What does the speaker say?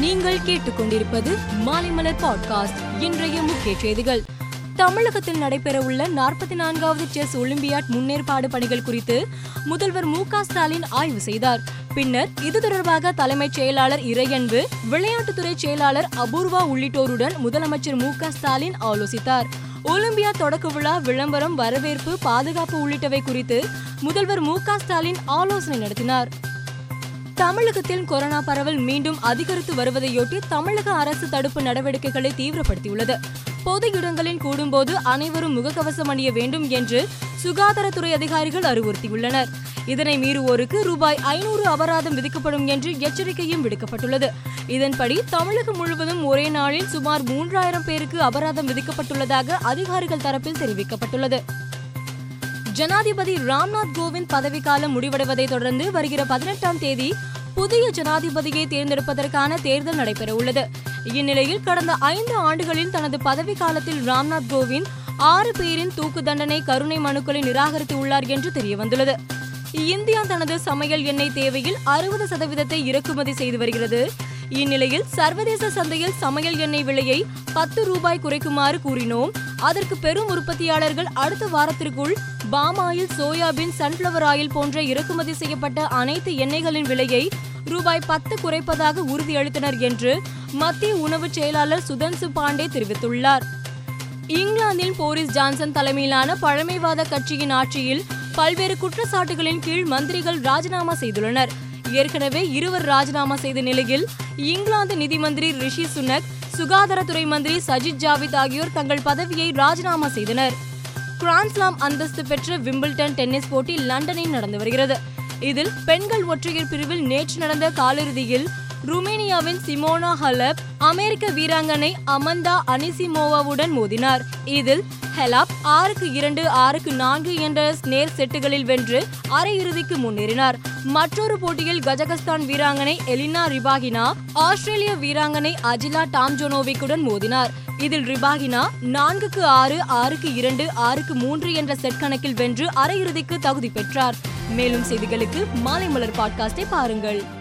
நீங்கள் கேட்டுக்கொண்டிருப்பது மாலைமலர் பாட்காஸ்ட் இன்றைய முக்கிய செய்திகள். தமிழகத்தில் நடைபெறவுள்ள நாற்பத்தி நான்காவது செஸ் ஒலிம்பியாட் முன்னேற்பாடு பணிகள் குறித்து முதல்வர் மு க ஸ்டாலின் ஆய்வு செய்தார். பின்னர் இது தொடர்பாக தலைமைச் செயலாளர் இறையன்பு விளையாட்டுத்துறை செயலாளர் அபூர்வா உள்ளிட்டோருடன் முதலமைச்சர் மு க ஸ்டாலின் ஆலோசித்தார். ஒலிம்பியா தொடக்க விழா விளம்பரம் வரவேற்பு பாதுகாப்பு உள்ளிட்டவை குறித்து முதல்வர் மு க ஸ்டாலின் ஆலோசனை நடத்தினார். தமிழகத்தில் கொரோனா பரவல் மீண்டும் அதிகரித்து வருவதையொட்டி தமிழக அரசு தடுப்பு நடவடிக்கைகளை தீவிரப்படுத்தியுள்ளது. பொது இடங்களில் கூடும்போது அனைவரும் முகக்கவசம் அணிய வேண்டும் என்று சுகாதாரத்துறை அதிகாரிகள் அறிவுறுத்தியுள்ளனர். இதனை மீறுவோருக்கு ரூபாய் ஐநூறு அபராதம் விதிக்கப்படும் என்று எச்சரிக்கையும் விடுக்கப்பட்டுள்ளது. இதன்படி தமிழகம் முழுவதும் ஒரே நாளில் சுமார் மூன்றாயிரம் பேருக்கு அபராதம் விதிக்கப்பட்டுள்ளதாக அதிகாரிகள் தரப்பில் தெரிவிக்கப்பட்டுள்ளது. ஜனாதிபதி ராம்நாத் கோவிந்த் பதவிக்காலம் முடிவடைவதை தொடர்ந்து வருகிற பதினெட்டாம் தேதி புதிய ஜனாதிபதியை தேர்ந்தெடுப்பதற்கான தேர்தல் நடைபெற உள்ளது இந்நிலையில் கடந்த ஐந்து ஆண்டுகளில் தனது பதவி காலத்தில் ராம்நாத் கோவிந்த் ஆறு பேரின் தூக்கு தண்டனை கருணை மனுக்களை நிராகரித்துள்ளார் என்று தெரியவந்துள்ளது. இந்தியா தனது சமையல் எண்ணெய் தேவையில் அறுபது சதவீதத்தை இறக்குமதி செய்து வருகிறது. இந்நிலையில் சர்வதேச சந்தையில் சமையல் எண்ணெய் விலையை பத்து ரூபாய் குறைக்குமாறு கூறினோம். அதற்கு பெரும் உற்பத்தியாளர்கள் அடுத்த வாரத்திற்குள் palm oil soybean sunflower oil போன்ற இறக்குமதி செய்யப்பட்ட அனைத்து எண்ணெய்களின் விலையை ரூபாய் பத்து குறைப்பதாக உறுதியளித்தனர் என்று மத்திய உணவு செயலாளர் சுதன்சு பாண்டே தெரிவித்துள்ளார். இங்கிலாந்தில் போரிஸ் ஜான்சன் தலைமையிலான பழமைவாத கட்சியின் ஆட்சியில் பல்வேறு குற்றச்சாட்டுகளின் கீழ் மந்திரிகள் ராஜினாமா செய்துள்ளனர். ஏற்கனவே இருவர் ராஜினாமா செய்த நிலையில் இங்கிலாந்து நிதி மந்திரி ரிஷி சுனக் சுகாதாரத்துறை மந்திரி சஜித் ஜாவித் ஆகியோர் தங்கள் பதவியை ராஜினாமா செய்தனர். கிராண்ட்ஸ்லாம் அந்தஸ்து பெற்ற விம்பிள்டன் டென்னிஸ் போட்டி லண்டனில் நடந்து வருகிறது. இதில் பெண்கள் ஒற்றையர் பிரிவில் நேற்று நடந்த காலிறுதியில் ருமேனியாவின் சிமோனா ஹலப் அமெரிக்க வீராங்கனை அமந்தா அனிசிமோவாவுடன் மோதினார். இதில் ஹெலாப் ஆறுக்கு இரண்டு ஆறுக்கு நான்கு என்ற நேர் செட்டுகளில் வென்று அரையிறுதிக்கு முன்னேறினார். மற்றொரு போட்டியில் கஜகஸ்தான் வீராங்கனை எலினா ரிபாகினா ஆஸ்திரேலிய வீராங்கனை அஜிலா டாம்ஜோனோவிக்குடன் மோதினார். இதில் ரிபாகினா நான்குக்கு ஆறு ஆறுக்கு இரண்டு ஆறுக்கு மூன்று என்ற செட் கணக்கில் வென்று அரையிறுதிக்கு தகுதி பெற்றார். மேலும் செய்திகளுக்கு மாலை மலர் பாட்காஸ்டை பாருங்கள்.